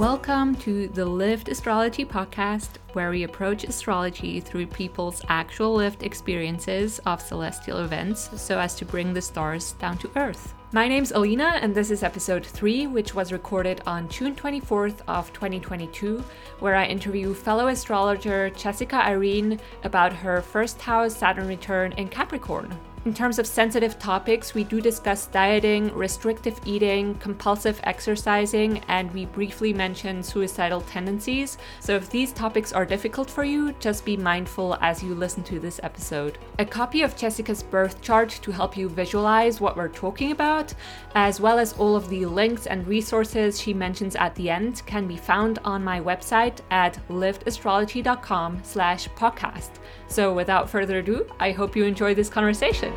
Welcome to the Lived Astrology podcast, where we approach astrology through people's actual lived experiences of celestial events so as to bring the stars down to earth. My name's Alina, and this is episode 3, which was recorded on June 24th of 2022, where I interview fellow astrologer Jessica Irene about her first house Saturn return in Capricorn. In terms of sensitive topics, we do discuss dieting, restrictive eating, compulsive exercising, and we briefly mention suicidal tendencies. So, if these topics are difficult for you, just be mindful as you listen to this episode. A copy of Jessica's birth chart to help you visualize what we're talking about, as well as all of the links and resources she mentions at the end, can be found on my website at livedastrology.com/podcast. So, without further ado, I hope you enjoy this conversation.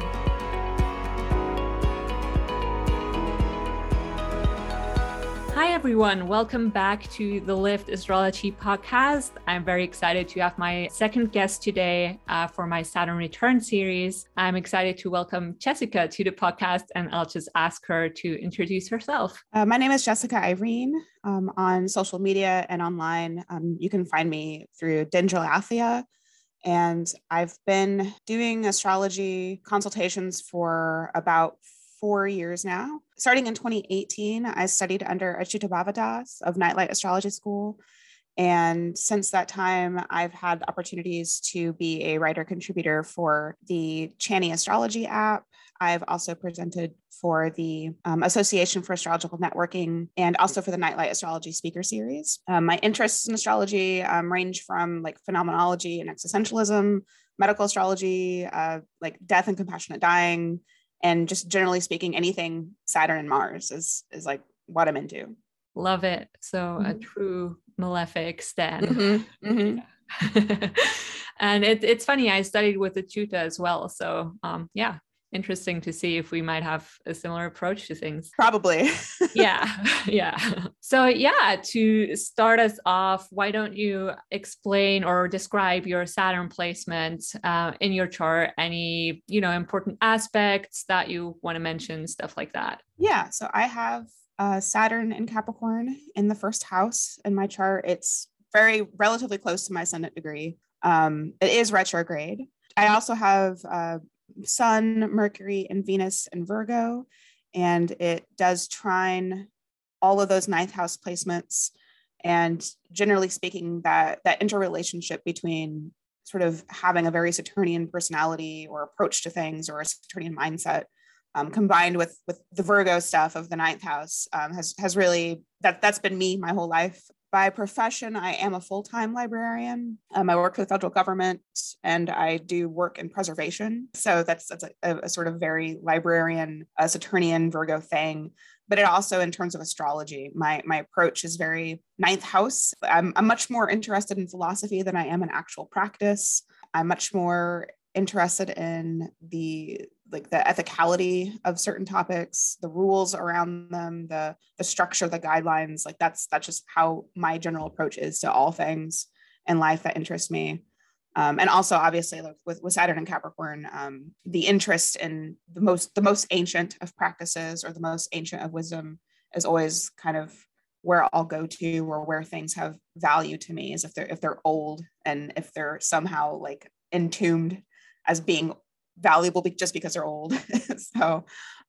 Hi, everyone. Welcome back to the Lived Astrology podcast. I'm very excited to have my second guest today uh, for my Saturn Return series. I'm excited to welcome Jessica to the podcast, and I'll just ask her to introduce herself. Uh, my name is Jessica Irene. Um, on social media and online, um, you can find me through Dendraletheia and I've been doing astrology consultations for about four years now. Starting in 2018, I studied under Achyuta Bhavadas of Nightlight Astrology School. And since that time, I've had opportunities to be a writer contributor for the Chani Astrology app. I've also presented for the um, Association for Astrological Networking and also for the Nightlight Astrology Speaker Series. Um, my interests in astrology um, range from like phenomenology and existentialism, medical astrology, uh, like death and compassionate dying, and just generally speaking, anything Saturn and Mars is is like what I'm into. Love it. So mm-hmm. a true malefic stand. Mm-hmm. Mm-hmm. and it, it's funny, I studied with Achyuta as well. So um, yeah, interesting to see if we might have a similar approach to things. Probably. yeah. Yeah. So, yeah, to start us off, why don't you explain or describe your Saturn placement uh, in your chart? Any, you know, important aspects that you want to mention, stuff like that? Yeah. So, I have uh, Saturn in Capricorn in the first house in my chart. It's very relatively close to my ascendant degree. Um, it is retrograde. I also have uh, Sun, Mercury, and Venus in Virgo. And it does trine all of those ninth house placements. And generally speaking, that that interrelationship between sort of having a very Saturnian personality or approach to things or a Saturnian mindset um, combined with with the Virgo stuff of the ninth house um, has has really that that's been me my whole life. By profession, I am a full time librarian. Um, I work for the federal government and I do work in preservation. So that's, that's a, a sort of very librarian, uh, Saturnian Virgo thing. But it also, in terms of astrology, my, my approach is very ninth house. I'm, I'm much more interested in philosophy than I am in actual practice. I'm much more interested in the like the ethicality of certain topics the rules around them the the structure the guidelines like that's that's just how my general approach is to all things in life that interest me. Um, and also obviously like with, with saturn and capricorn um, the interest in the most the most ancient of practices or the most ancient of wisdom is always kind of where I'll go to or where things have value to me is if they're if they're old and if they're somehow like entombed as being valuable just because they're old. so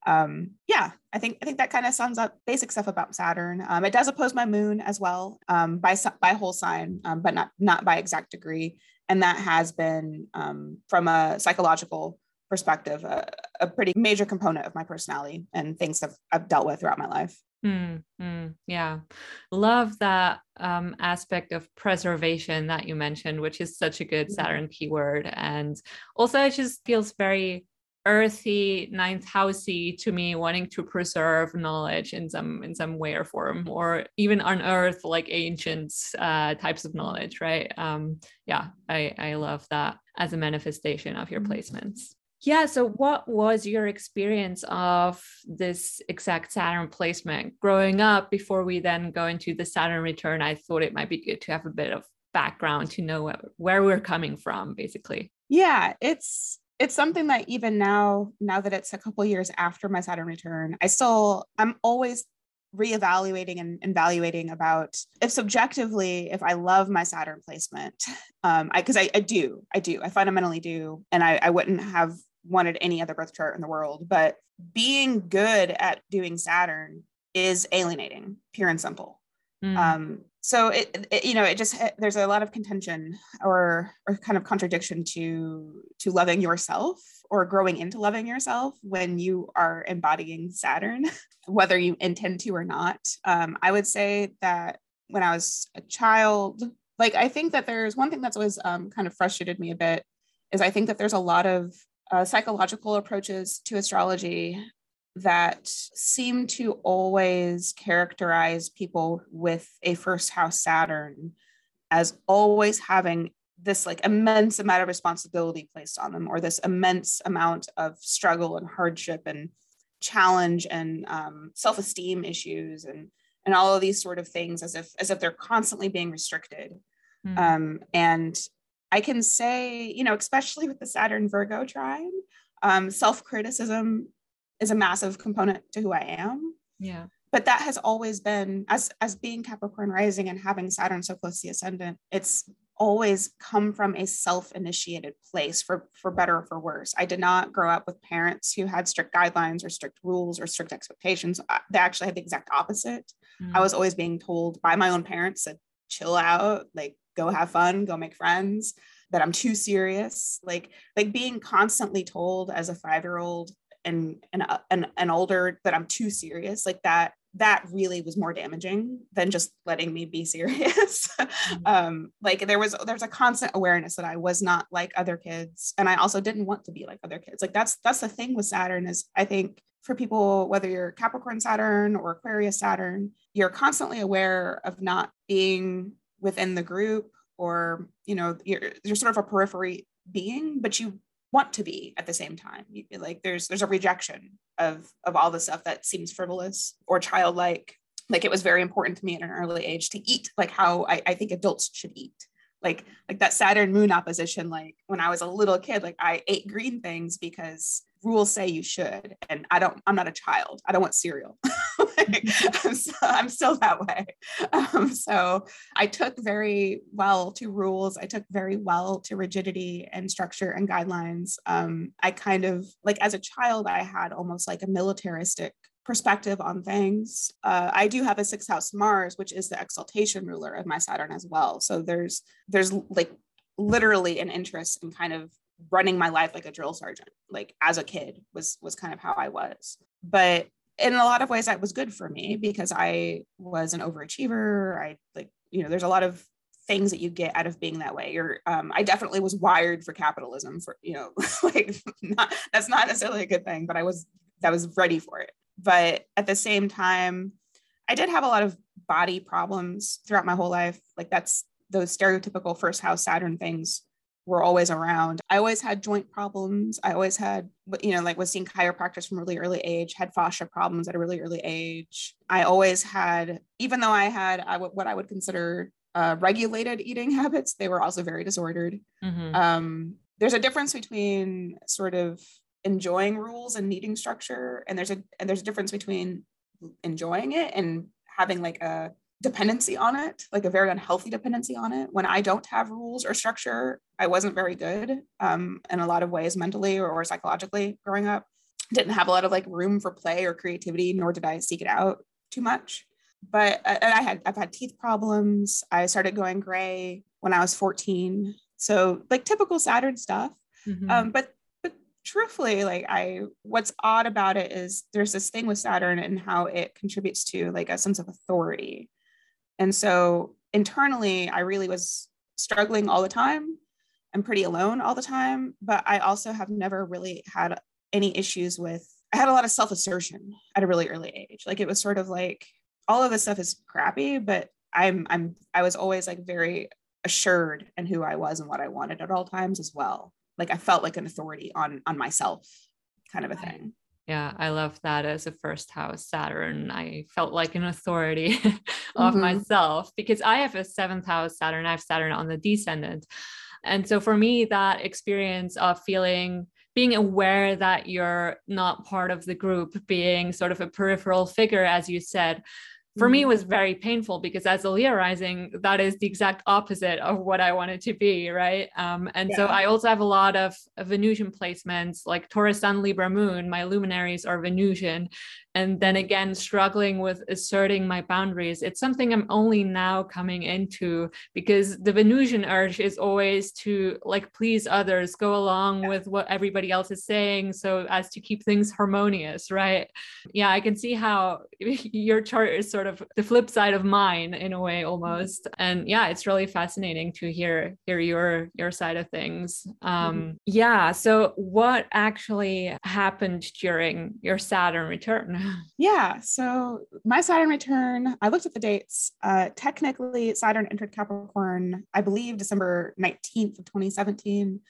um, yeah, I think I think that kind of sums up basic stuff about Saturn. Um, it does oppose my moon as well um, by by whole sign, um, but not not by exact degree, and that has been um, from a psychological perspective a, a, pretty major component of my personality and things I've, I've dealt with throughout my life. Mm, mm, yeah, love that um, aspect of preservation that you mentioned, which is such a good. Saturn keyword, and also it just feels very earthy, ninth housey to me, wanting to preserve knowledge in some in some way or form, or even unearth like ancient uh, types of knowledge, right? Um, yeah, I I love that as a manifestation of your mm-hmm. placements. Yeah. So, what was your experience of this exact Saturn placement growing up before we then go into the Saturn return? I thought it might be good to have a bit of background to know where we're coming from, basically. Yeah, it's it's something that even now, now that it's a couple years after my Saturn return, I still I'm always reevaluating and evaluating about if subjectively if i love my saturn placement um i because I, I do i do i fundamentally do and I, I wouldn't have wanted any other birth chart in the world but being good at doing saturn is alienating pure and simple mm. um so it, it, you know it just there's a lot of contention or or kind of contradiction to to loving yourself or growing into loving yourself when you are embodying saturn whether you intend to or not um, i would say that when i was a child like i think that there's one thing that's always um, kind of frustrated me a bit is i think that there's a lot of uh, psychological approaches to astrology that seem to always characterize people with a first house Saturn as always having this like immense amount of responsibility placed on them or this immense amount of struggle and hardship and challenge and um, self-esteem issues and and all of these sort of things as if as if they're constantly being restricted mm. um, and i can say you know especially with the saturn virgo trine um, self-criticism is a massive component to who I am. Yeah. But that has always been as as being Capricorn rising and having Saturn so close to the ascendant, it's always come from a self-initiated place for for better or for worse. I did not grow up with parents who had strict guidelines or strict rules or strict expectations. They actually had the exact opposite. Mm. I was always being told by my own parents to chill out, like go have fun, go make friends, that I'm too serious. Like like being constantly told as a 5-year-old and and uh, and, and older that I'm too serious like that that really was more damaging than just letting me be serious mm-hmm. um like there was there's a constant awareness that I was not like other kids and I also didn't want to be like other kids like that's that's the thing with Saturn is I think for people whether you're Capricorn Saturn or Aquarius Saturn you're constantly aware of not being within the group or you know you're you're sort of a periphery being but you want to be at the same time. Like there's there's a rejection of of all the stuff that seems frivolous or childlike. Like it was very important to me at an early age to eat like how I, I think adults should eat like like that saturn moon opposition like when i was a little kid like i ate green things because rules say you should and i don't i'm not a child. I don't want cereal. Like, I'm, so, I'm, still that way. Um, so i took very well to rules. I took very well to rigidity and structure and guidelines. Um, i kind of like as a child i had almost like a militaristic perspective on things. Uh, I do have a sixth house Mars, which is the exaltation ruler of my Saturn as well. So there's there's like literally an interest in kind of running my life like a drill sergeant like as a kid was was kind of how i was but in a lot of ways that was good for me because i was an overachiever i like you know there's a lot of things that you get out of being that way or um, i definitely was wired for capitalism for you know like not, that's not necessarily a good thing but i was that was ready for it but at the same time i did have a lot of body problems throughout my whole life like that's those stereotypical first house saturn things were always around. I always had joint problems. I always had, you know, like was seeing chiropractors from really early age, had fascia problems at a really early age. I always had, even though I had I w- what I would consider uh, regulated eating habits, they were also very disordered. Mm-hmm. Um, there's a difference between sort of enjoying rules and needing structure, and there's a and there's a difference between enjoying it and having like a dependency on it, like a very unhealthy dependency on it. When I don't have rules or structure, I wasn't very good um, in a lot of ways, mentally or, or psychologically growing up. Didn't have a lot of like room for play or creativity, nor did I seek it out too much. But uh, and I had I've had teeth problems. I started going gray when I was 14. So like typical Saturn stuff. Mm-hmm. Um, but but truthfully, like I what's odd about it is there's this thing with Saturn and how it contributes to like a sense of authority and so internally, I really was struggling all the time. I'm pretty alone all the time, but I also have never really had any issues with, I had a lot of self assertion at a really early age. Like it was sort of like, all of this stuff is crappy, but I'm, I'm, I was always like very assured in who I was and what I wanted at all times as well. Like I felt like an authority on, on myself kind of a thing. Yeah, I love that as a first house Saturn. I felt like an authority of mm-hmm. myself because I have a seventh house Saturn. I have Saturn on the descendant. And so for me, that experience of feeling being aware that you're not part of the group, being sort of a peripheral figure, as you said, for me was very painful because as a Leo rising, that is the exact opposite of what I wanted to be, right? Um, and yeah. so I also have a lot of, of Venusian placements, like Taurus Sun, Libra Moon. My luminaries are Venusian, and then again struggling with asserting my boundaries. It's something I'm only now coming into because the Venusian urge is always to like please others, go along yeah. with what everybody else is saying, so as to keep things harmonious, right? Yeah, I can see how your chart is sort of the flip side of mine in a way almost and yeah it's really fascinating to hear hear your your side of things um mm-hmm. yeah so what actually happened during your saturn return yeah so my saturn return i looked at the dates uh technically saturn entered capricorn i believe december 19th of 2017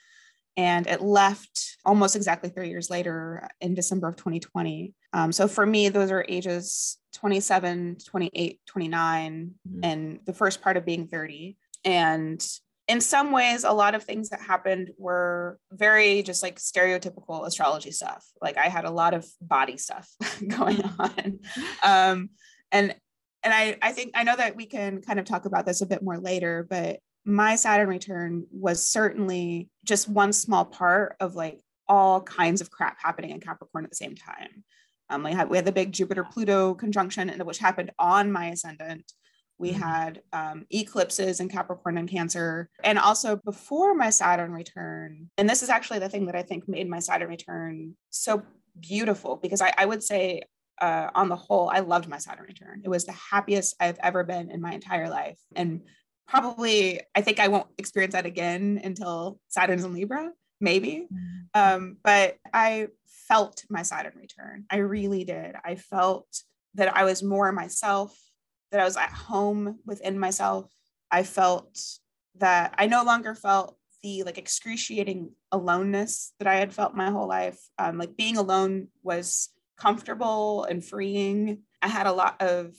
and it left almost exactly three years later in December of 2020. Um, so for me, those are ages 27, 28, 29, mm-hmm. and the first part of being 30. And in some ways, a lot of things that happened were very just like stereotypical astrology stuff. Like I had a lot of body stuff going mm-hmm. on. Um, and and I, I think I know that we can kind of talk about this a bit more later, but my Saturn return was certainly just one small part of like all kinds of crap happening in Capricorn at the same time. Um, we had we had the big Jupiter Pluto conjunction, and which happened on my ascendant. We mm-hmm. had um, eclipses in Capricorn and Cancer, and also before my Saturn return. And this is actually the thing that I think made my Saturn return so beautiful because I, I would say uh, on the whole, I loved my Saturn return. It was the happiest I've ever been in my entire life. And probably I think I won't experience that again until Saturn's in Libra, maybe. Mm-hmm. Um, but I felt my Saturn return. I really did. I felt that I was more myself, that I was at home within myself. I felt that I no longer felt the like excruciating aloneness that I had felt my whole life. Um, like being alone was comfortable and freeing. I had a lot of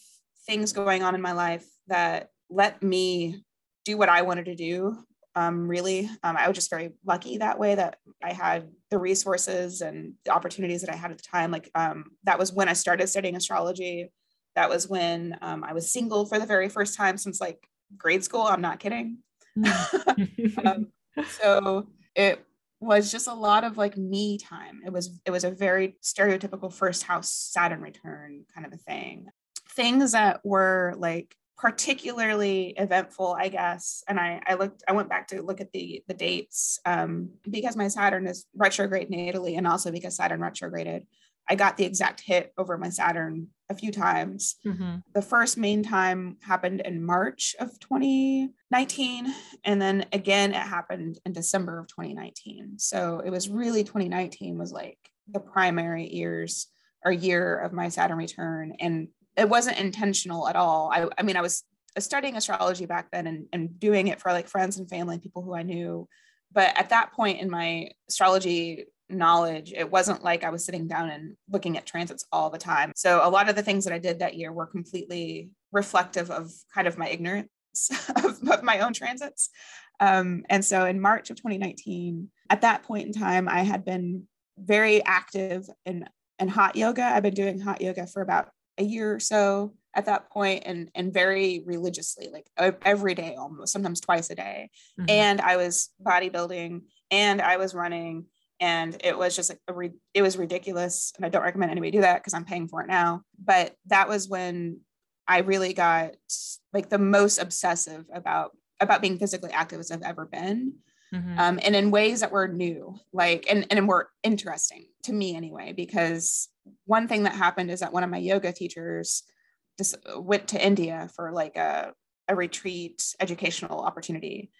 things going on in my life that let me do what I wanted to do. Um, really, um, I was just very lucky that way that I had the resources and the opportunities that I had at the time. Like um, that was when I started studying astrology. That was when um, I was single for the very first time since like grade school. I'm not kidding. Um, so it was just a lot of like me time. It was it was a very stereotypical first house Saturn return kind of a thing. Things that were like particularly eventful, I guess. And I, I looked, I went back to look at the the dates um, because my Saturn is retrograde natally, and also because Saturn retrograded. I got the exact hit over my Saturn a few times. Mm-hmm. The first main time happened in March of 2019, and then again it happened in December of 2019. So it was really 2019 was like the primary years or year of my Saturn return, and it wasn't intentional at all. I, I mean, I was studying astrology back then and, and doing it for like friends and family, people who I knew. But at that point in my astrology knowledge, it wasn't like I was sitting down and looking at transits all the time. So a lot of the things that I did that year were completely reflective of kind of my ignorance of, of my own transits. Um, and so in March of 2019, at that point in time, I had been very active in, in hot yoga. I've been doing hot yoga for about a year or so at that point and and very religiously like every day almost sometimes twice a day mm-hmm. and i was bodybuilding and i was running and it was just a re- it was ridiculous and i don't recommend anybody do that because i'm paying for it now but that was when i really got like the most obsessive about about being physically active as i've ever been mm-hmm. um, and in ways that were new like and, and were interesting to me anyway because one thing that happened is that one of my yoga teachers just went to India for like a, a retreat educational opportunity.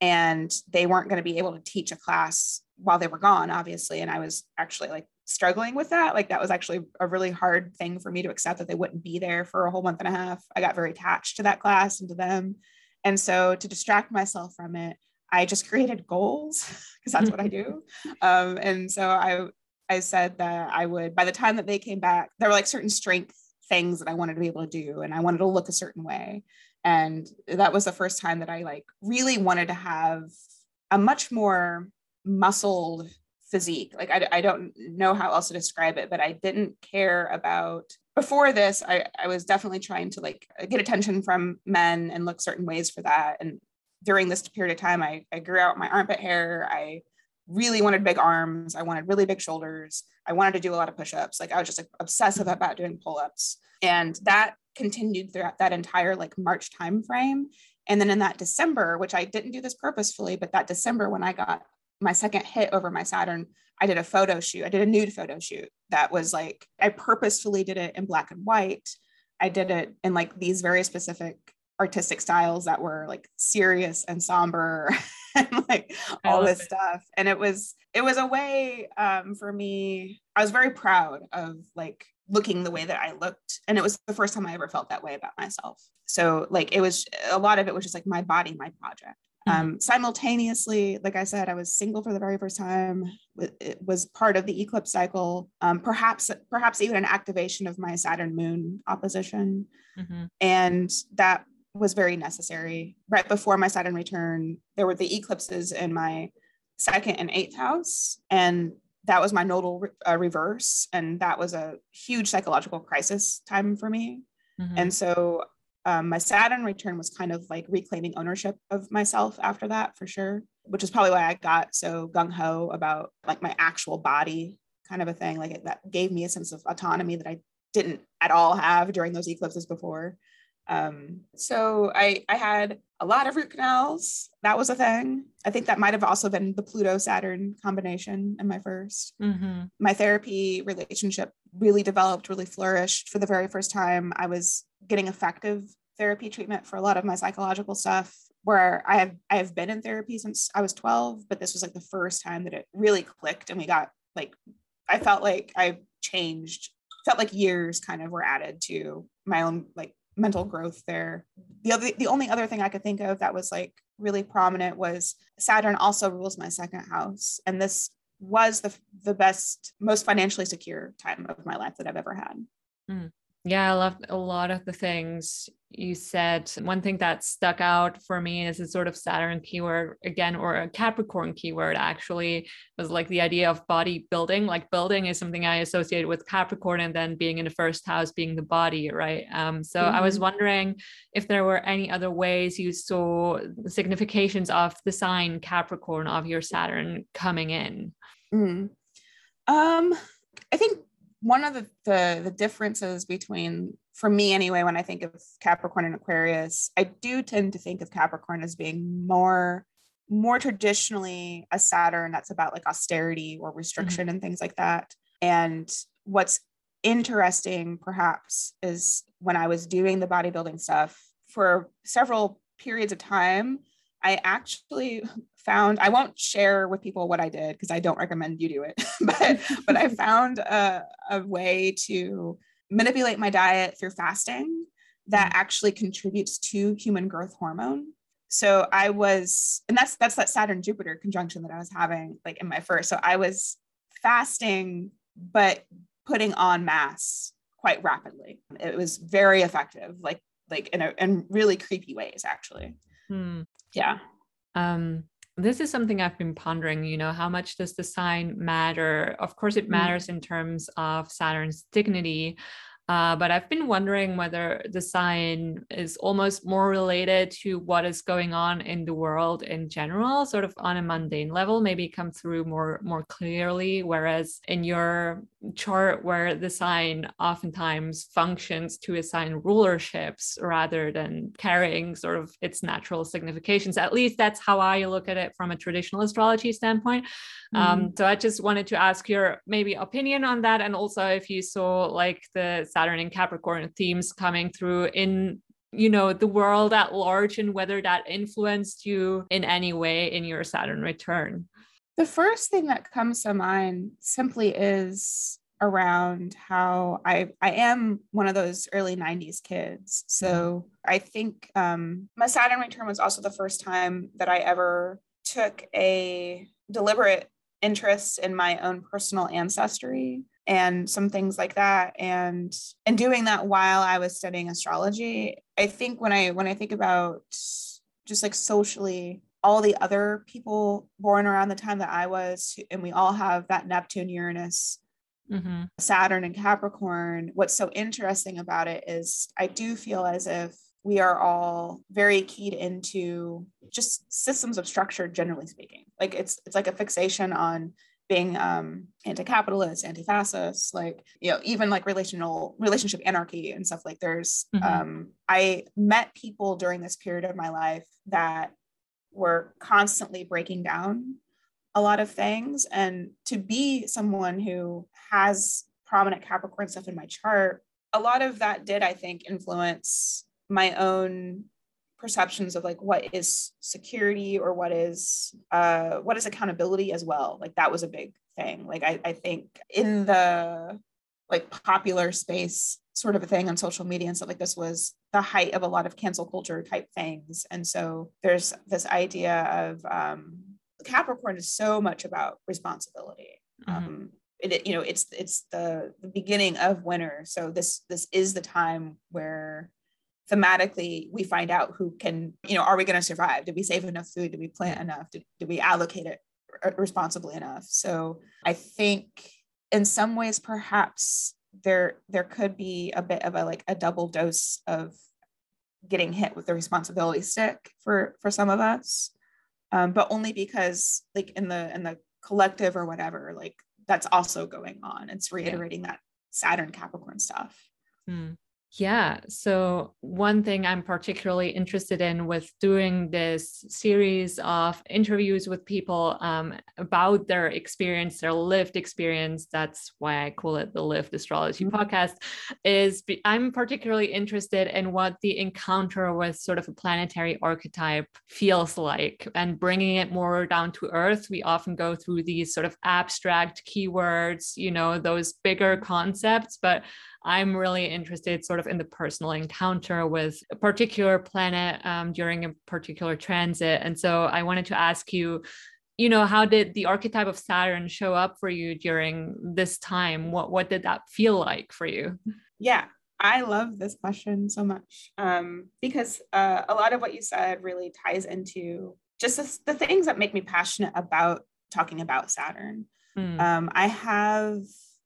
And they weren't going to be able to teach a class while they were gone, obviously. And I was actually like struggling with that. Like that was actually a really hard thing for me to accept that they wouldn't be there for a whole month and a half. I got very attached to that class and to them. And so to distract myself from it, I just created goals because that's what I do. Um, and so I I said that I would, by the time that they came back, there were like certain strength things that I wanted to be able to do, and I wanted to look a certain way. And that was the first time that I like really wanted to have a much more muscled physique. Like I, I don't know how else to describe it, but I didn't care about before this, I, I was definitely trying to like get attention from men and look certain ways for that. And during this period of time, I, I grew out my armpit hair. I really wanted big arms. I wanted really big shoulders. I wanted to do a lot of push-ups. Like I was just like obsessive about doing pull-ups. And that continued throughout that entire like March time frame. And then in that December, which I didn't do this purposefully, but that December when I got my second hit over my Saturn, I did a photo shoot. I did a nude photo shoot that was like, I purposefully did it in black and white. I did it in like these very specific artistic styles that were like serious and somber and like all this it. stuff. And it was, it was a way um, for me, I was very proud of like looking the way that I looked. And it was the first time I ever felt that way about myself. So like it was a lot of it was just like my body, my project. Mm-hmm. Um, simultaneously, like I said, I was single for the very first time. It was part of the eclipse cycle, um, perhaps perhaps even an activation of my Saturn Moon opposition, mm-hmm. and that was very necessary. Right before my Saturn return, there were the eclipses in my second and eighth house, and that was my nodal re- uh, reverse, and that was a huge psychological crisis time for me. Mm-hmm. And so um, my Saturn return was kind of like reclaiming ownership of myself after that for sure, which is probably why I got so gung ho about like my actual body kind of a thing. Like it, that gave me a sense of autonomy that I didn't at all have during those eclipses before. Um, so I, I had a lot of root canals. That was a thing. I think that might have also been the Pluto Saturn combination in my 1st mm-hmm. My therapy relationship really developed, really flourished for the very first time. I was getting effective therapy treatment for a lot of my psychological stuff where I have I have been in therapy since I was 12, but this was like the first time that it really clicked and we got like I felt like I changed, felt like years kind of were added to my own like mental growth there. The other the only other thing I could think of that was like really prominent was Saturn also rules my second house. And this was the the best, most financially secure time of my life that I've ever had. Mm. Yeah, I loved a lot of the things you said. One thing that stuck out for me is a sort of Saturn keyword again, or a Capricorn keyword actually, was like the idea of body building. Like building is something I associate with Capricorn, and then being in the first house being the body, right? Um, so mm-hmm. I was mm-hmm. wondering if there were any other ways you saw the significations of the sign Capricorn of your Saturn coming in. Mm. Um, I think one of the, the, the differences between for me anyway when i think of capricorn and aquarius i do tend to think of capricorn as being more more traditionally a saturn that's about like austerity or restriction mm-hmm. and things like that and what's interesting perhaps is when i was doing the bodybuilding stuff for several periods of time i actually found I won't share with people what I did because I don't recommend you do it, but but I found a, a way to manipulate my diet through fasting that mm. actually contributes to human growth hormone. So I was, and that's that's that Saturn Jupiter conjunction that I was having like in my first. So I was fasting, but putting on mass quite rapidly. It was very effective, like like in a in really creepy ways, actually. Hmm. Yeah. Um, this is something I've been pondering. You know, how much does the sign matter? Of course, it mm. matters in terms of Saturn's dignity, uh, but I've been wondering whether the sign is almost more related to what is going on in the world in general, sort of on a mundane level, maybe come through more more clearly. Whereas in your chart, where the sign oftentimes functions to assign rulerships rather than carrying sort of its natural significations, at least that's how I look at it from a traditional astrology standpoint. Um, mm-hmm. Um, so I just wanted to ask your maybe opinion on that, and also if you saw like the Saturn and Capricorn themes coming through in you know the world at large and whether that influenced you in any way in your Saturn return. The first thing that comes to mind simply is around how I I am one of those early 90s kids. So. I think um, my Saturn return was also the first time that I ever took a deliberate interest in my own personal ancestry and some things like that and and doing that while i was studying astrology i think when i when i think about just like socially all the other people born around the time that i was and we all have that neptune uranus mm-hmm. Saturn and Capricorn, what's so interesting about it is I do feel as if we are all very keyed into just systems of structure generally speaking like it's it's like a fixation on being um, anti-capitalist, anti-fascist, like you know, even like relational relationship anarchy and stuff. Like there's, mm-hmm. um, I met people during this period of my life that were constantly breaking down a lot of things, and to be someone who has prominent Capricorn stuff in my chart, a lot of that did, I think, influence my own perceptions of like what is security or what is uh what is accountability as well. Like that was a big thing. Like i, I think in the like popular space sort of a thing on social media and stuff like this was the height of a lot of cancel culture type things. And so there's this idea of um capricorn is so much about responsibility. Mm-hmm. um it, you know it's it's the the beginning of winter. So this this is the time where thematically we find out who can you know are we going to survive? Did we save enough food? Did we plant enough? Did, did we allocate it responsibly enough? So i think in some ways perhaps there there could be a bit of a like a double dose of getting hit with the responsibility stick for for some of us. Um, but only because like in the in the collective or whatever like that's also going on. It's reiterating yeah. that saturn capricorn stuff. Mm. Yeah. So, one thing I'm particularly interested in with doing this series of interviews with people um, about their experience, their lived experience, that's why I call it the Lived Astrology mm-hmm. podcast, is I'm particularly interested in what the encounter with sort of a planetary archetype feels like and bringing it more down to earth. We often go through these sort of abstract keywords, you know, those bigger concepts, but I'm really interested sort of in the personal encounter with a particular planet um, during a particular transit. And so I wanted to ask you, you know, how did the archetype of Saturn show up for you during this time? What what did that feel like for you? Yeah, I love this question so much um, because uh, a lot of what you said really ties into just this, the things that make me passionate about talking about Saturn. Mm. Um, I have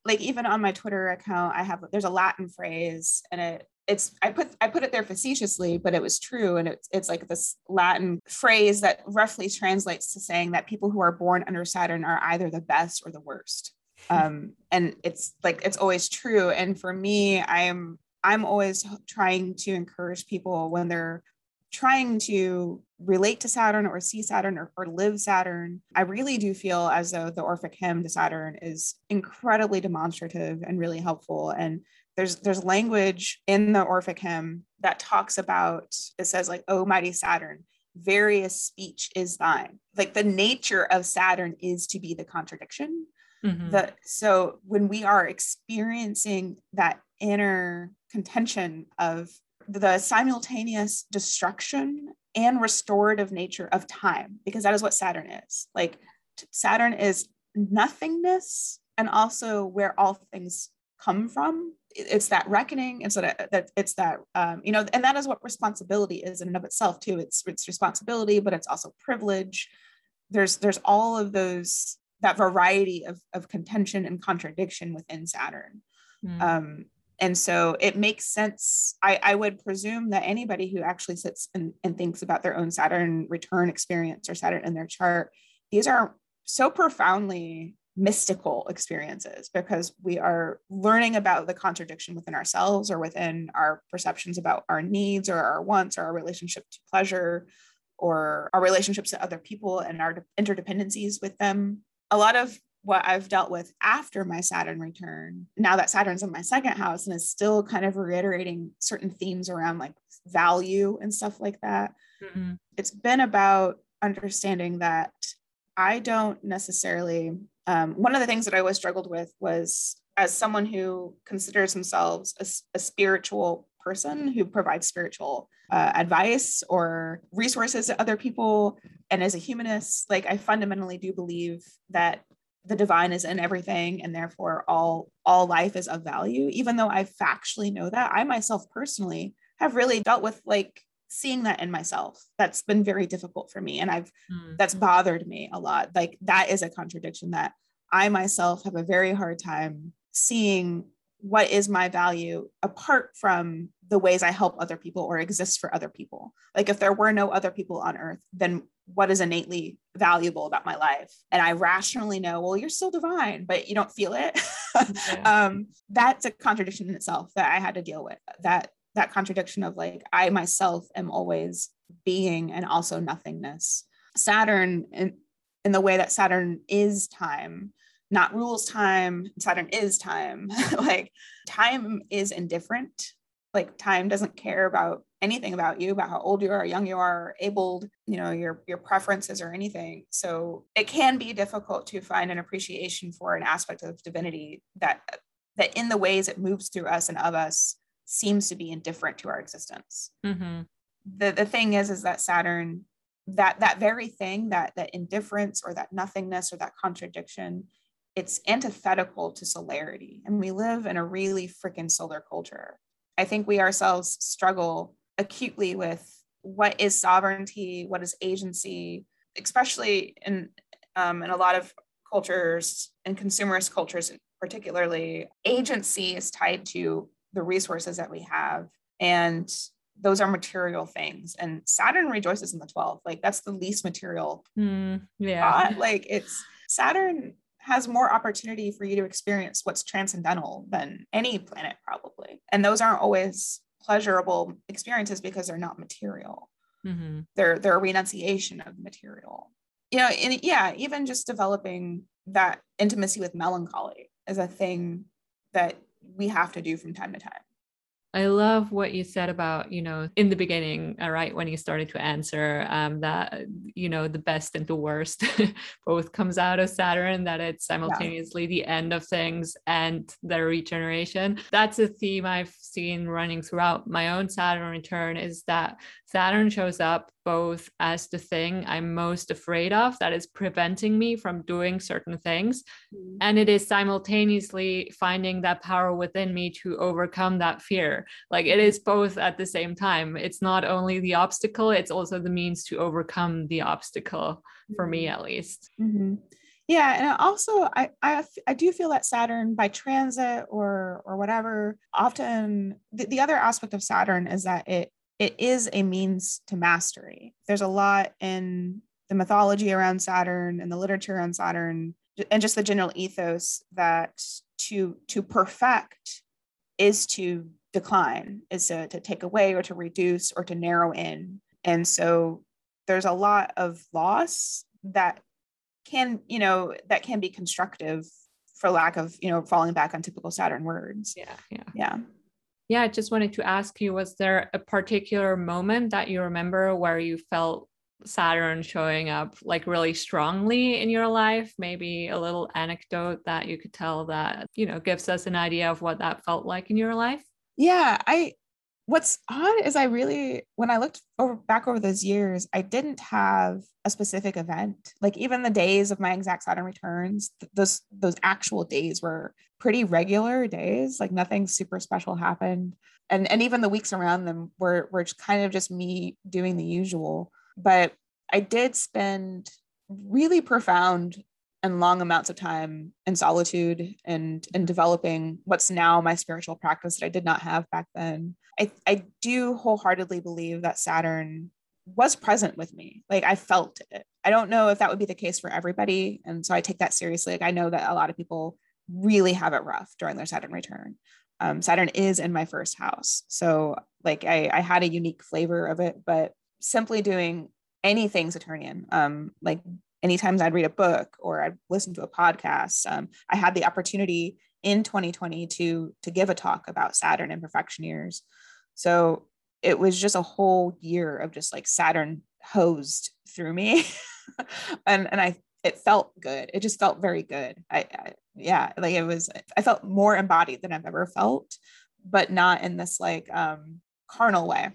like even on my Twitter account, I have there's a Latin phrase and it it's I put I put it there facetiously, but it was true. And it's it's like this Latin phrase that roughly translates to saying that people who are born under Saturn are either the best or the worst. Um, and it's like it's always true. And for me, I'm I'm always trying to encourage people when they're trying to relate to Saturn or see Saturn or, or, live Saturn, I really do feel as though the Orphic hymn to Saturn is incredibly demonstrative and really helpful. And there's there's language in the Orphic hymn that talks about it says like, "Oh mighty Saturn, various speech is thine." Like the nature of Saturn is to be the contradiction. Mm-hmm. The, so when we are experiencing that inner contention of the simultaneous destruction and restorative nature of time, because that is what Saturn is. Like Saturn is nothingness and also where all things come from. It's that reckoning. It's that, that it's that, um, you know, and that is what responsibility is in and of itself too. It's, it's responsibility, but it's also privilege. There's, there's all of those, that variety of, of contention and contradiction within Saturn. Mm. Um, and so it makes sense. I, I would presume that anybody who actually sits and, and thinks about their own Saturn return experience or Saturn in their chart, these are so profoundly mystical experiences because we are learning about the contradiction within ourselves or within our perceptions about our needs or our wants or our relationship to pleasure or our relationships to other people and our interdependencies with them. A lot of what I've dealt with after my Saturn return, now that Saturn's in my second house and is still kind of reiterating certain themes around like value and stuff like that, mm-hmm. it's been about understanding that I don't necessarily, um, one of the things that I always struggled with was as someone who considers themselves a, a spiritual person who provides spiritual uh, advice or resources to other people and as a humanist like i fundamentally do believe that the divine is in everything and therefore all all life is of value. Even though i factually know that i myself personally have really dealt with like seeing that in myself. That's been very difficult for me and i've mm. that's bothered me a lot. Like that is a contradiction that i myself have a very hard time seeing what is my value apart from the ways I help other people or exist for other people. Like if there were no other people on earth, then what is innately valuable about my life? And I rationally know, well, you're still divine, but you don't feel it. yeah. um, that's a contradiction in itself that I had to deal with. That that contradiction of like I myself am always being and also nothingness. Saturn in, in the way that Saturn is time not rules time saturn is time. Like time is indifferent. Like time doesn't care about anything about you about how old you are young you are abled you know your your preferences or anything. So it can be difficult to find an appreciation for an aspect of divinity that that in the ways it moves through us and of us seems to be indifferent to our existence. Mm-hmm. the the thing is is that saturn that that very thing that that indifference or that nothingness or that contradiction it's antithetical to solarity. And we live in a really freaking solar culture. I think we ourselves struggle acutely with what is sovereignty, what is agency, especially in um, in a lot of cultures and consumerist cultures particularly agency is tied to the resources that we have and those are material things and saturn rejoices in the 12th like that's the least material mm, yeah like it's saturn has more opportunity for you to experience what's transcendental than any planet probably. And those aren't always pleasurable experiences because they're not material. Mm-hmm. they're they're a renunciation of material. You know and yeah even just developing that intimacy with melancholy is a thing that we have to do from time to time I love what you said about, you know, in the beginning, all uh, right, when you started to answer um, that, you know, the best and the worst both comes out of Saturn, that it's simultaneously yeah. the end of things and the regeneration. That's a theme I've seen running throughout my own Saturn return is that Saturn shows up both as the thing I'm most afraid of that is preventing me from doing certain things. Mm-hmm. And it is simultaneously finding that power within me to overcome that fear. Like it is both at the same time. It's not only the obstacle, it's also the means to overcome the obstacle for me, mm-hmm. at least. Mm-hmm. Yeah, and also I, I I do feel that Saturn by transit or or whatever often the, the other aspect of Saturn is that it it is a means to mastery. There's a lot in the mythology around Saturn and the literature on Saturn and just the general ethos that to to perfect is to decline, is to, to take away or to reduce or to narrow in. And so there's a lot of loss that can, you know, that can be constructive for lack of, you know, falling back on typical Saturn words. Yeah. Yeah. Yeah yeah, I just wanted to ask you was there a particular moment that you remember where you felt Saturn showing up like really strongly in your life? Maybe a little anecdote that you could tell that, you know, gives us an idea of what that felt like in your life? Yeah, I what's odd is I really, when I looked over back over those years, I didn't have a specific event. Like even the days of my exact Saturn returns, th- those those actual days were pretty regular days. Like nothing super special happened, and and even the weeks around them were were kind of just me doing the usual. But I did spend really profound and long amounts of time in solitude and in developing what's now my spiritual practice that I did not have back then. I, I do wholeheartedly believe that Saturn was present with me. Like I felt it. I don't know if that would be the case for everybody. And so I take that seriously. Like I know that a lot of people really have it rough during their Saturn return. Um, Saturn is in my first house. So like I, I had a unique flavor of it, but simply doing anything Saturnian, um, like anytime I'd read a book or I'd listen to a podcast, um, I had the opportunity in 2020 to to give a talk about Saturn and profection years. So it was just a whole year of just like Saturn hosed through me, and and I it felt good. It just felt very good. I, I yeah, like it was. I felt more embodied than I've ever felt, but not in this like um carnal way.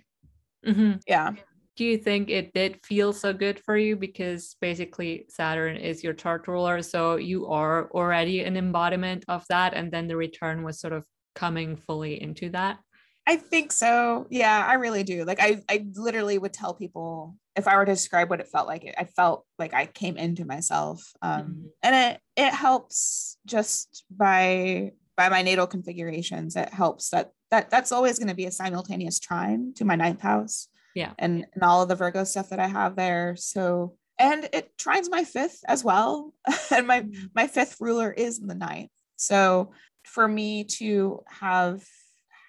Mm-hmm. Yeah do you think it did feel so good for you because basically Saturn is your chart ruler so you are already an embodiment of that and then the return was sort of coming fully into that I think so. Yeah, I really do. Like I I literally would tell people if I were to describe what it felt like, I felt like I came into myself. Um, mm-hmm. and it it helps just by by my natal configurations, it helps that that that's always going to be a simultaneous trine to my ninth house. Yeah. And, and all of the Virgo stuff that I have there. So and it trines my fifth as well. and my mm-hmm. my fifth ruler is in the ninth. So for me to have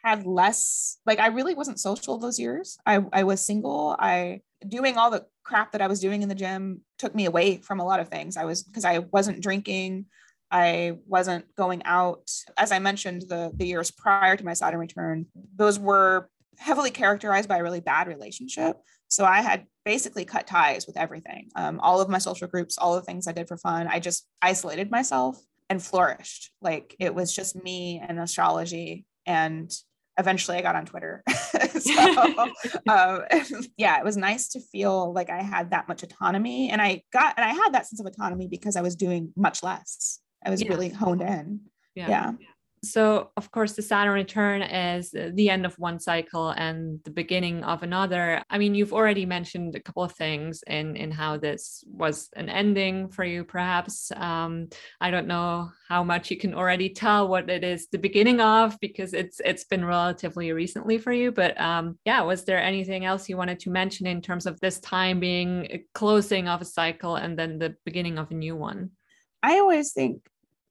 had less like I really wasn't social those years. I, I was single. I doing all the crap that I was doing in the gym took me away from a lot of things. I was because I wasn't drinking. I wasn't going out. As I mentioned, the the years prior to my Saturn return, those were heavily characterized by a really bad relationship. So I had basically cut ties with everything. Um, all of my social groups, all the things I did for fun, I just isolated myself and flourished. Like it was just me and astrology. And eventually I got on Twitter. so um, yeah, it was nice to feel like I had that much autonomy. And I got, and I had that sense of autonomy because I was doing much less. I was yeah. really honed in. yeah. yeah so of course the saturn return is the end of one cycle and the beginning of another. I mean you've already mentioned a couple of things in in how this was an ending for you perhaps. Um, i don't know how much you can already tell what it is the beginning of because it's it's been relatively recently for you. But um, yeah was there anything else you wanted to mention in terms of this time being a closing of a cycle and then the beginning of a new one? I always think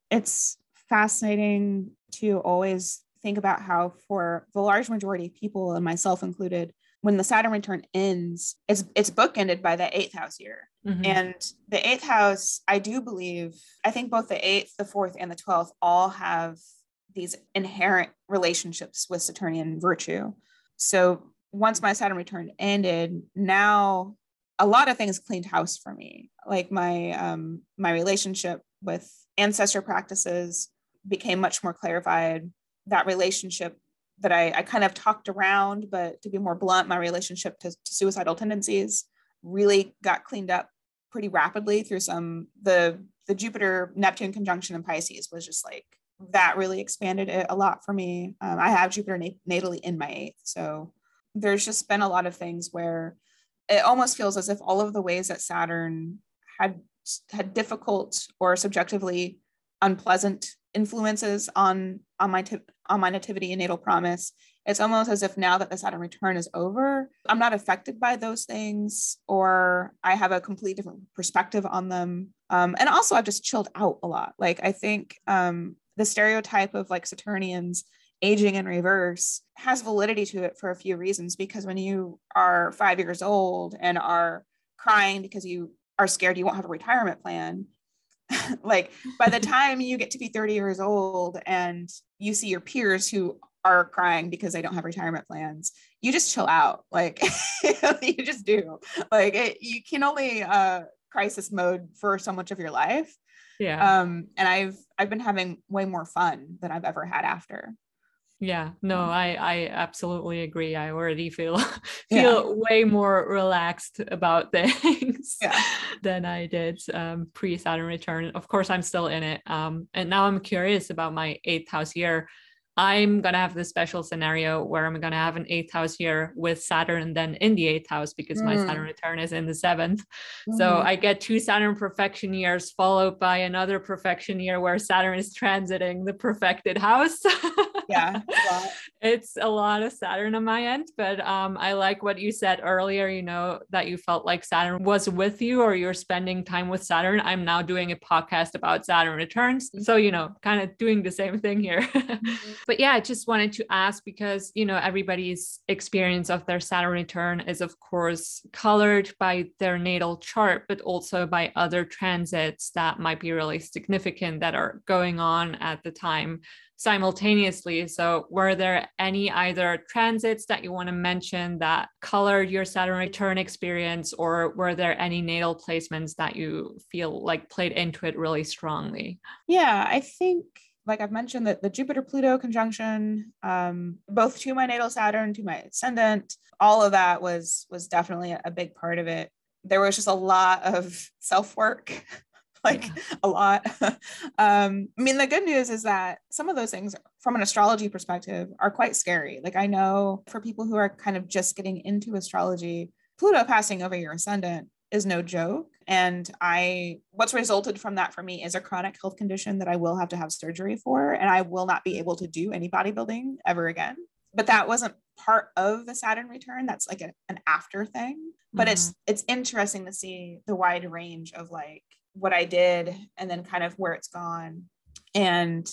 it's fascinating to always think about how for the large majority of people and myself included when the saturn return ends it's it's bookended by the eighth house year. Mm-hmm. and the eighth house i do believe i think both the eighth the fourth and the 12th all have these inherent relationships with saturnian virtue. So once my saturn return ended now a lot of things cleaned house for me. Like my um my relationship with ancestor practices became much more clarified. That relationship that I, I kind of talked around, but to be more blunt, my relationship to, to suicidal tendencies really got cleaned up pretty rapidly through some the the Jupiter Neptune conjunction in Pisces was just like that really expanded it a lot for me. Um, I have Jupiter nat- natally in my eighth, so there's just been a lot of things where it almost feels as if all of the ways that Saturn had had difficult or subjectively unpleasant influences on on my on my nativity and natal promise. It's almost as if now that the saturn return is over i'm not affected by those things or i have a completely different perspective on them. Um, and also i've just chilled out a lot. Like i think um, the stereotype of like saturnians aging in reverse has validity to it for a few reasons because when you are five years old and are crying because you are scared you won't have a retirement plan like by the time you get to be 30 years old and you see your peers who are crying because they don't have retirement plans you just chill out. Like you just do. Like it, you can only uh crisis mode for so much of your life. Yeah. Um and i've i've been having way more fun than i've ever had after yeah no i i absolutely agree i already feel feel yeah. way more relaxed about things yeah. than i did um, pre saturn return of course i'm still in it um, and now i'm curious about my eighth house year I'm gonna have this special scenario where I'm gonna have an eighth house year with Saturn then in the eighth house because mm. my Saturn return is in the seventh. Mm. So I get two Saturn profection years followed by another profection year where Saturn is transiting the profected house. yeah, it's a lot of Saturn on my end, but um, I like what you said earlier. You know that you felt like Saturn was with you or you're spending time with Saturn. I'm now doing a podcast about Saturn returns, so you know, kind of doing the same thing here. Mm-hmm but yeah, I just wanted to ask because, you know, everybody's experience of their Saturn return is, of course, colored by their natal chart, but also by other transits that might be really significant that are going on at the time simultaneously. So, were there any either transits that you want to mention that colored your Saturn return experience, or were there any natal placements that you feel like played into it really strongly? Yeah, I think like I've mentioned, that the Jupiter Pluto conjunction, um, both to my natal Saturn, to my ascendant, all of that was was definitely a, big part of it. There was just a lot of self work, like yeah. a lot. um, I mean, the good news is that some of those things, from an astrology perspective, are quite scary. Like I know for people who are kind of just getting into astrology, Pluto passing over your ascendant is no joke. And I, what's resulted from that for me is a chronic health condition that I will have to have surgery for, and I will not be able to do any bodybuilding ever again. But that wasn't part of the Saturn return. That's like a, an after thing. But mm-hmm. it's it's interesting to see the wide range of like what I did and then kind of where it's gone. And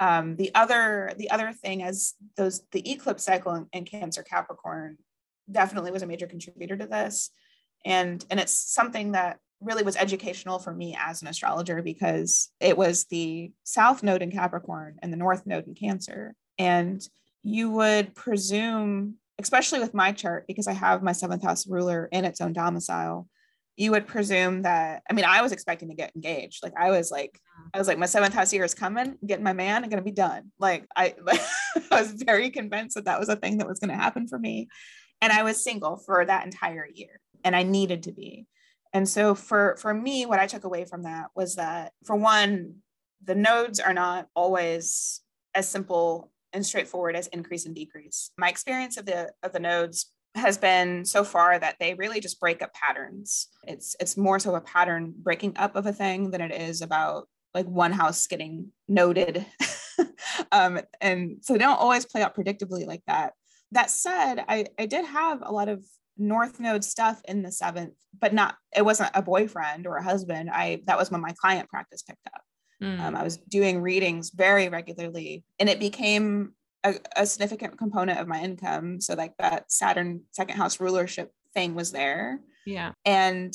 um, the other the other thing is those the eclipse cycle in Cancer Capricorn definitely was a major contributor to this and and it's something that really was educational for me as an astrologer because it was the south node in capricorn and the north node in cancer. And you would presume especially with my chart because i have my seventh house ruler in its own domicile you would presume that i mean i was expecting to get engaged. Like i was like i was like my seventh house year is coming getting my man i'm gonna be done. Like i like, i was very convinced that that was a thing that was going to happen for me. And i was single for that entire year and I needed to be. And so for for me, what I took away from that was that for one, the nodes are not always as simple and straightforward as increase and decrease. My experience of the of the nodes has been so far that they really just break up patterns. It's it's more so a pattern breaking up of a thing than it is about like one house getting noted. um, and so they don't always play out predictably like that. That said, I, I did have a lot of North Node stuff in the seventh, but not, it wasn't a boyfriend or a husband. I, that was when my client practice picked up. Mm. Um, I was doing readings very regularly and it became a, a, significant component of my income. So, like that Saturn second house rulership thing was there. Yeah. And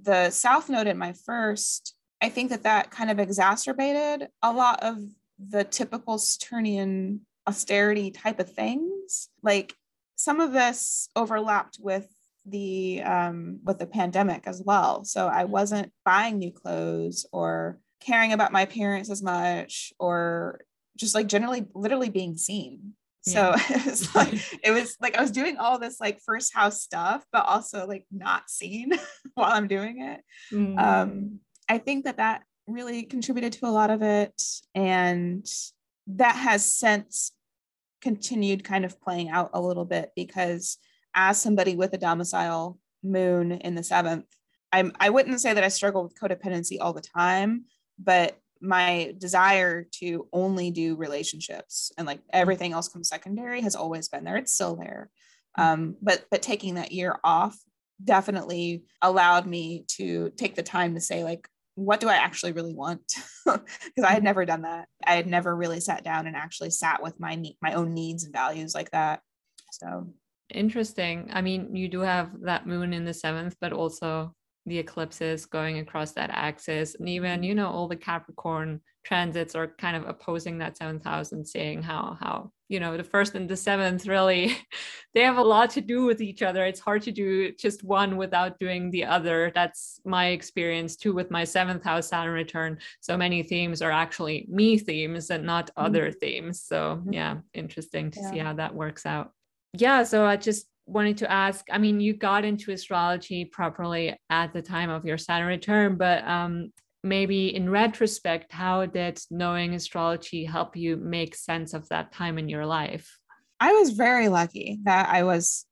the South Node in my first, I think that that kind of exacerbated a lot of the typical Saturnian austerity type of things. Like some of this overlapped with the um, with the pandemic as well. So I mm-hmm. wasn't buying new clothes or caring about my appearance as much or just like generally literally being seen. Yeah. So it was like it was like I was doing all this like first house stuff, but also like not seen while I'm doing it. Mm. Um, I think that that really contributed to a lot of it, and that has since continued kind of playing out a little bit because as somebody with a domicile moon in the seventh, I'm I wouldn't say that I struggle with codependency all the time, but my desire to only do relationships and like everything else comes secondary has always been there. It's still there. Um, but but taking that year off definitely allowed me to take the time to say like what do I actually really want? Because I had mm-hmm. never done that. I had never really sat down and actually sat with my my own needs and values like that. So interesting. I mean, you do have that moon in the seventh, but also the eclipses going across that axis and even mm-hmm. you know all the capricorn transits are kind of opposing that seventh house and saying how how you know the first and the seventh really they have a lot to do with each other it's hard to do just one without doing the other that's my experience too with my seventh house saturn return so many themes are actually me themes and not mm-hmm. other themes so mm-hmm. yeah interesting to yeah. see how that works out yeah so i just wanted to ask i mean you got into astrology properly at the time of your saturn return but um, maybe in retrospect how did knowing astrology help you make sense of that time in your life i was very lucky that i was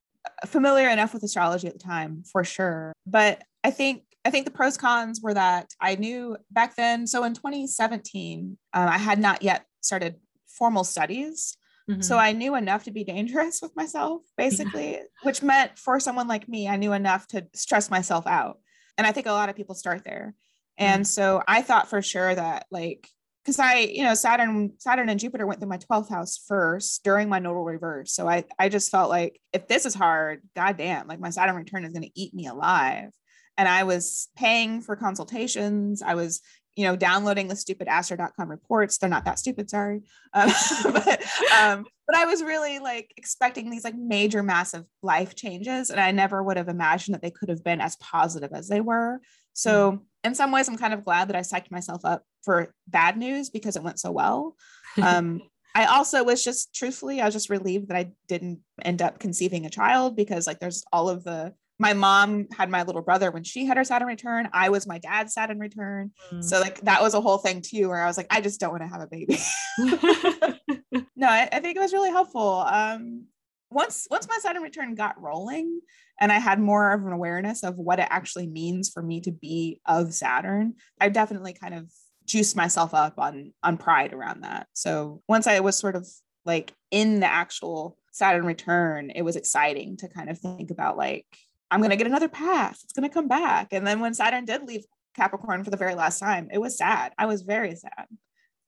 familiar enough with astrology at the time for sure but i think I think the pros cons were that I knew back then. So in 2017, uh, I had not yet started formal studies. Mm-hmm. So I knew enough to be dangerous with myself, basically, yeah. which meant for someone like me, I knew enough to stress myself out. And I think a lot of people start there. And mm-hmm. so I thought for sure that like because I, you know, Saturn, Saturn and Jupiter went through my 12th house first during my nodal reverse. So I I just felt like if this is hard, goddamn, like my Saturn return is gonna eat me alive. And I was paying for consultations. I was you know, downloading the stupid astro.com reports. They're not that stupid, sorry. Um, but, um, but I was really like expecting these like major, massive life changes. And I never would have imagined that they could have been as positive as they were. So, mm. In some ways, I'm kind of glad that I psyched myself up for bad news because it went so well. Um, I also was just truthfully, I was just relieved that I didn't end up conceiving a child because like there's all of the my mom had my little brother when she had her Saturn return. I was my dad's Saturn return. Mm. So like that was a whole thing too, where I was like, I just don't want to have a baby. no, I, I, think it was really helpful. Um, once once my Saturn return got rolling and I had more of an awareness of what it actually means for me to be of Saturn, I definitely kind of juiced myself up on on pride around that. So once I was sort of like in the actual Saturn return, it was exciting to kind of think about like I'm going to get another pass. It's going to come back. And then when Saturn did leave Capricorn for the very last time, it was sad. I was very sad.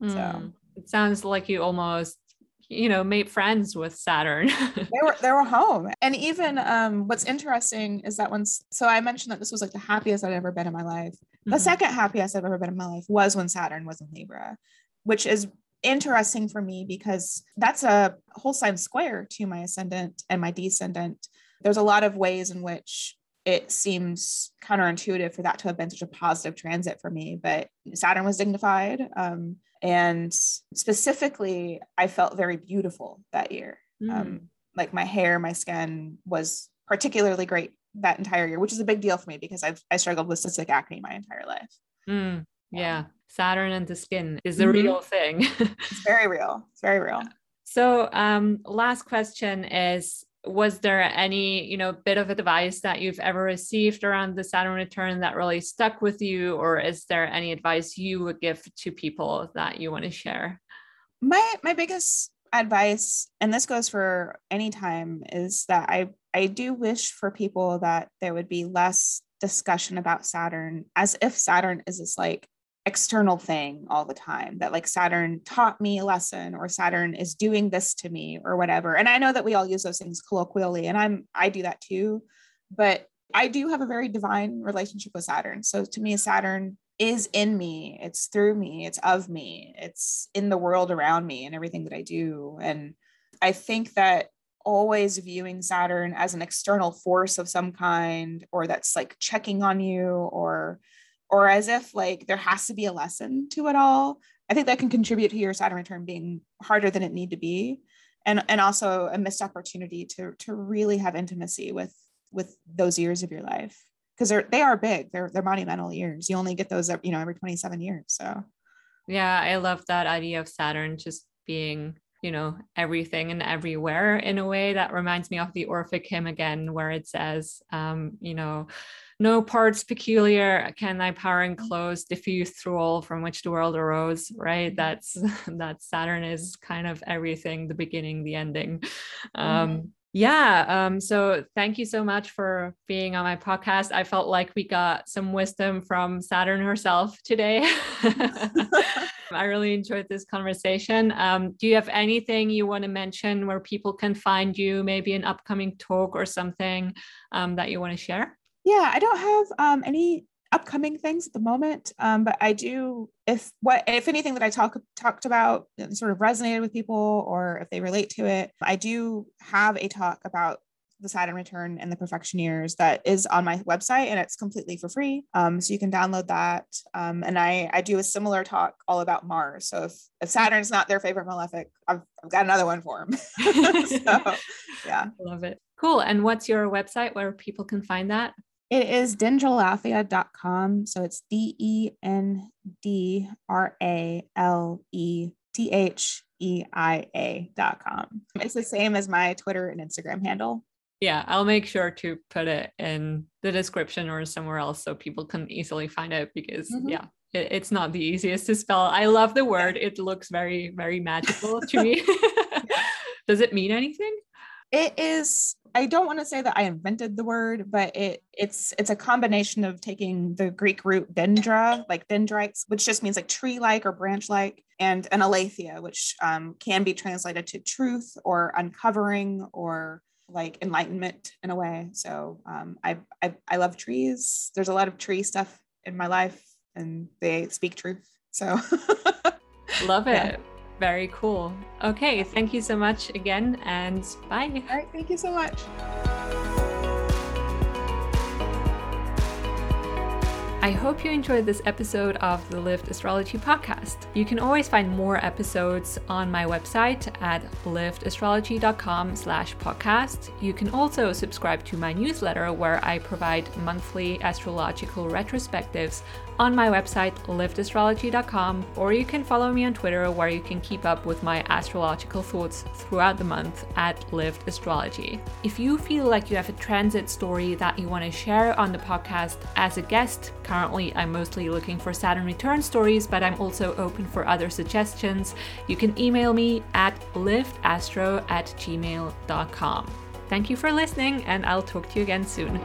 Mm. So hmm. it sounds like you almost you know made friends with saturn. They were they were home. And even um what's interesting is that once so i mentioned that this was like the happiest i'd ever been in my life. Mm-hmm. the second happiest i've ever been in my life was when saturn was in libra which is interesting for me because that's a whole sign square to my ascendant and my descendant. There's a lot of ways in which it seems counterintuitive for that to have been such a positive transit for me but saturn was dignified. Um, and specifically, I felt very beautiful that year. Mm. Um, like my hair, my skin was particularly great that entire year, which is a big deal for me because I've I struggled with cystic acne my entire life. Mm. Yeah. Um, Saturn and the skin is a mm-hmm. real thing. it's very real. It's very real. So, um, last question is was there any you know bit of advice that you've ever received around the saturn return that really stuck with you? Or is there any advice you would give to people that you want to share? My my biggest advice and this goes for any time is that i i do wish for people that there would be less discussion about saturn as if saturn is this like external thing all the time that like Saturn taught me a lesson or Saturn is doing this to me or whatever. And I know that we all use those things colloquially and I'm I do that too, but I do have a very divine relationship with Saturn. So to me Saturn is in me, it's through me, it's of me, it's in the world around me and everything that I do and I think that always viewing Saturn as an external force of some kind or that's like checking on you or or as if like there has to be a lesson to it all i think that can contribute to your saturn return being harder than it need to be and and also a missed opportunity to to really have intimacy with with those years of your life. Because they're they are big. They're they're monumental years. You only get those you know every 27 years so. Yeah i love that idea of saturn just being you know everything and everywhere in a way that reminds me of the orphic hymn again where it says um you know no parts peculiar can thy power enclose diffuse through all from which the world arose right? That's that saturn is kind of everything the beginning the ending. Um mm-hmm. yeah um so thank you so much for being on my podcast. I felt like we got some wisdom from saturn herself today. I really enjoyed this conversation. Um do you have anything you want to mention where people can find you maybe an upcoming talk or something um, that you want to share yeah, I don't have um, any upcoming things at the moment, um, but I do. If what if anything that I talk talked about sort of resonated with people, or if they relate to it, I do have a talk about the Saturn return and the profection years that is on my website and it's completely for free. Um, so you can download that. Um, and I, I do a similar talk all about Mars. So if, if Saturn's not their favorite malefic, I've, I've got another one for them. so yeah. Love it. Cool. And what's your website where people can find that? It is dendraletheia.com. So it's D E N D R A L E T H E I A.com. It's the same as my Twitter and Instagram handle. Yeah, I'll make sure to put it in the description or somewhere else so people can easily find it because, mm-hmm. yeah, it, it's not the easiest to spell. I love the word, it looks very, very magical to me. Does it mean anything? It is I don't want to say that I invented the word, but it it's it's a combination of taking the Greek root dendra, like dendrites, which just means like tree-like or branch-like, and an aletheia, which um, can be translated to truth or uncovering or like enlightenment in a way. So um, I, I I love trees. There's a lot of tree stuff in my life, and they speak truth. So love it. Yeah. Very cool. Okay, thank you so much again and bye. All right, thank you so much. I hope you enjoyed this episode of the Lived Astrology podcast. You can always find more episodes on my website at livedastrology.com slash podcast. You can also subscribe to my newsletter where I provide monthly astrological retrospectives on my website, livedastrology.com, or you can follow me on Twitter where you can keep up with my astrological thoughts throughout the month at Lived Astrology. If you feel like you have a transit story that you want to share on the podcast as a guest, currently I'm mostly looking for Saturn return stories, but I'm also open for other suggestions. You can email me at livedastro at gmail.com. Thank you for listening, and I'll talk to you again soon.